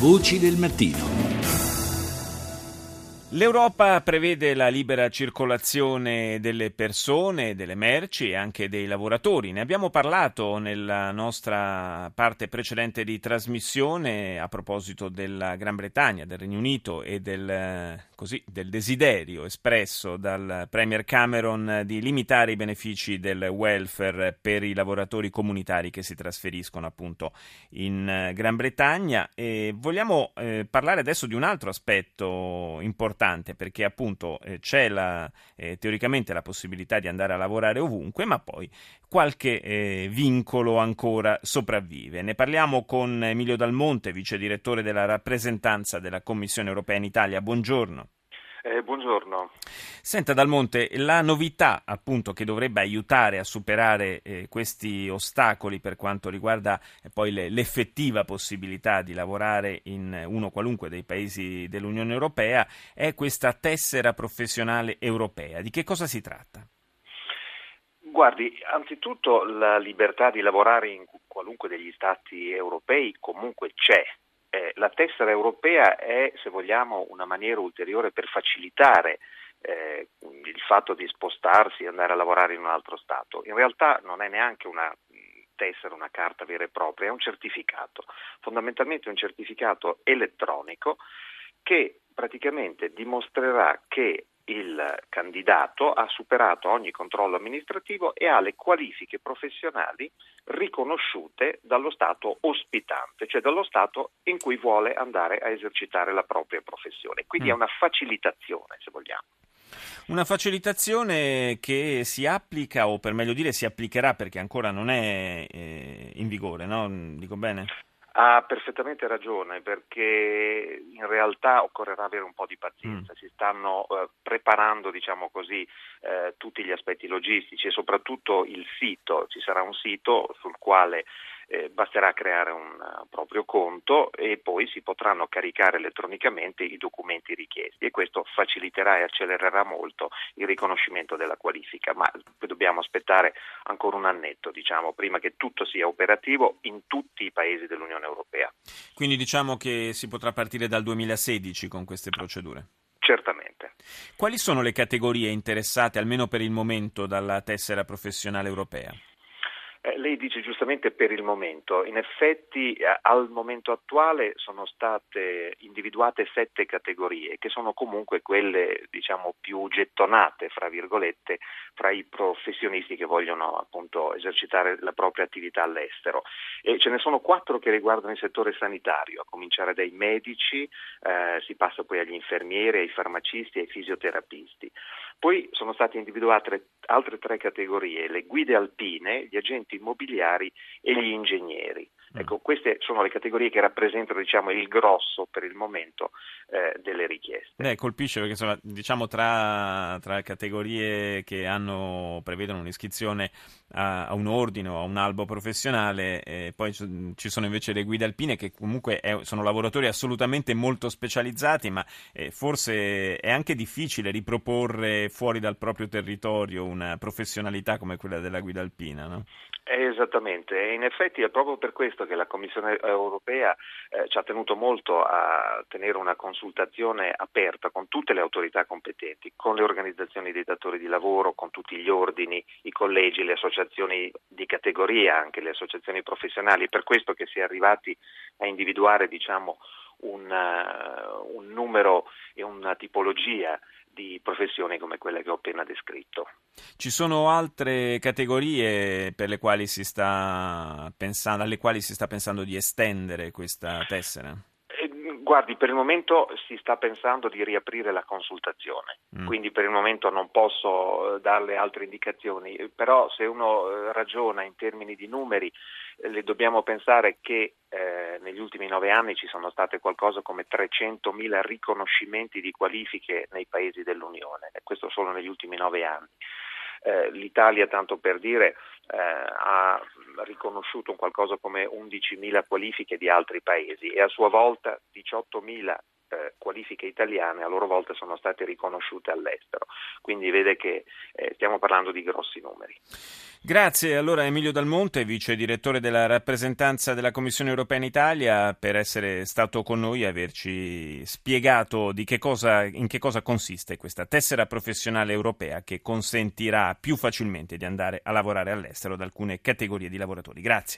Voci del mattino. L'Europa prevede la libera circolazione delle persone, delle merci e anche dei lavoratori. Ne abbiamo parlato nella nostra parte precedente di trasmissione a proposito della Gran Bretagna, del Regno Unito e del, così, del desiderio espresso dal Premier Cameron di limitare i benefici del welfare per i lavoratori comunitari che si trasferiscono appunto in Gran Bretagna. E vogliamo eh, parlare adesso di un altro aspetto importante importante perché appunto eh, c'è la, eh, teoricamente la possibilità di andare a lavorare ovunque, ma poi qualche eh, vincolo ancora sopravvive. Ne parliamo con Emilio Dalmonte, vice direttore della rappresentanza della Commissione europea in Italia. Buongiorno. Eh, buongiorno. Senta Dalmonte, la novità appunto che dovrebbe aiutare a superare eh, questi ostacoli per quanto riguarda eh, poi le, l'effettiva possibilità di lavorare in uno qualunque dei paesi dell'Unione Europea è questa tessera professionale europea. Di che cosa si tratta? Guardi, anzitutto la libertà di lavorare in qualunque degli stati europei comunque c'è, eh, la tessera europea è, se vogliamo, una maniera ulteriore per facilitare eh, il fatto di spostarsi e andare a lavorare in un altro Stato. In realtà non è neanche una tessera, una carta vera e propria, è un certificato, fondamentalmente un certificato elettronico che praticamente dimostrerà che il candidato ha superato ogni controllo amministrativo e ha le qualifiche professionali riconosciute dallo Stato ospitante, cioè dallo Stato in cui vuole andare a esercitare la propria professione. Quindi mm. è una facilitazione, se vogliamo. Una facilitazione che si applica, o per meglio dire si applicherà perché ancora non è eh, in vigore, no? Dico bene? Ha perfettamente ragione perché in realtà occorrerà avere un po' di pazienza, mm. si stanno eh, preparando diciamo così, eh, tutti gli aspetti logistici e soprattutto il sito, ci sarà un sito sul quale eh, basterà creare un uh, proprio conto e poi si potranno caricare elettronicamente i documenti richiesti e questo faciliterà e accelererà molto il riconoscimento della qualifica, ma dobbiamo aspettare ancora un annetto, diciamo, prima che tutto sia operativo in tutti i paesi dell'Unione Europea. Quindi diciamo che si potrà partire dal 2016 con queste procedure? Certamente. Quali sono le categorie interessate, almeno per il momento, dalla tessera professionale europea? Eh, lei dice giustamente per il momento, in effetti eh, al momento attuale sono state individuate sette categorie che sono comunque quelle diciamo più gettonate fra virgolette fra i professionisti che vogliono appunto esercitare la propria attività all'estero e ce ne sono quattro che riguardano il settore sanitario, a cominciare dai medici, eh, si passa poi agli infermieri, ai farmacisti, ai fisioterapisti. Poi sono state individuate altre tre categorie, le guide alpine, gli agenti immobiliari e gli ingegneri. Mm. Ecco, queste sono le categorie che rappresentano diciamo, il grosso per il momento eh, delle richieste. Beh, colpisce perché insomma, diciamo tra, tra categorie che hanno, prevedono un'iscrizione a, a, un ordine o a un albo professionale, e poi ci sono invece le guide alpine che comunque è, sono lavoratori assolutamente molto specializzati, ma eh, forse è anche difficile riproporre fuori dal proprio territorio una professionalità come quella della guida alpina. No? Esattamente, e in effetti è proprio per questo che la Commissione europea eh, ci ha tenuto molto a tenere una consultazione aperta con tutte le autorità competenti, con le organizzazioni dei datori di lavoro, con tutti gli ordini, i collegi, le associazioni di categoria, anche le associazioni professionali, per questo che si è arrivati a individuare diciamo, un, uh, un numero e una tipologia di professioni come quelle che ho appena descritto. Ci sono altre categorie per le quali si sta pensando, alle quali si sta pensando di estendere questa tessera? Guardi, per il momento si sta pensando di riaprire la consultazione, mm. quindi per il momento non posso eh, darle altre indicazioni, però se uno eh, ragiona in termini di numeri, eh, le dobbiamo pensare che negli ultimi nove anni ci sono state qualcosa come 300.000 riconoscimenti di qualifiche nei paesi dell'Unione, e questo solo negli ultimi nove anni. Eh, L'Italia, tanto per dire, eh, ha riconosciuto qualcosa come 11.000 qualifiche di altri paesi e a sua volta 18.000 eh, qualifiche italiane a loro volta sono state riconosciute all'estero. Quindi vede che eh, stiamo parlando di grossi numeri. Grazie allora Emilio Dalmonte, vice direttore della rappresentanza della Commissione europea in Italia, per essere stato con noi e averci spiegato che cosa, in che cosa consiste questa tessera professionale europea che consentirà più facilmente di andare a lavorare all'estero ad alcune categorie di lavoratori. Grazie.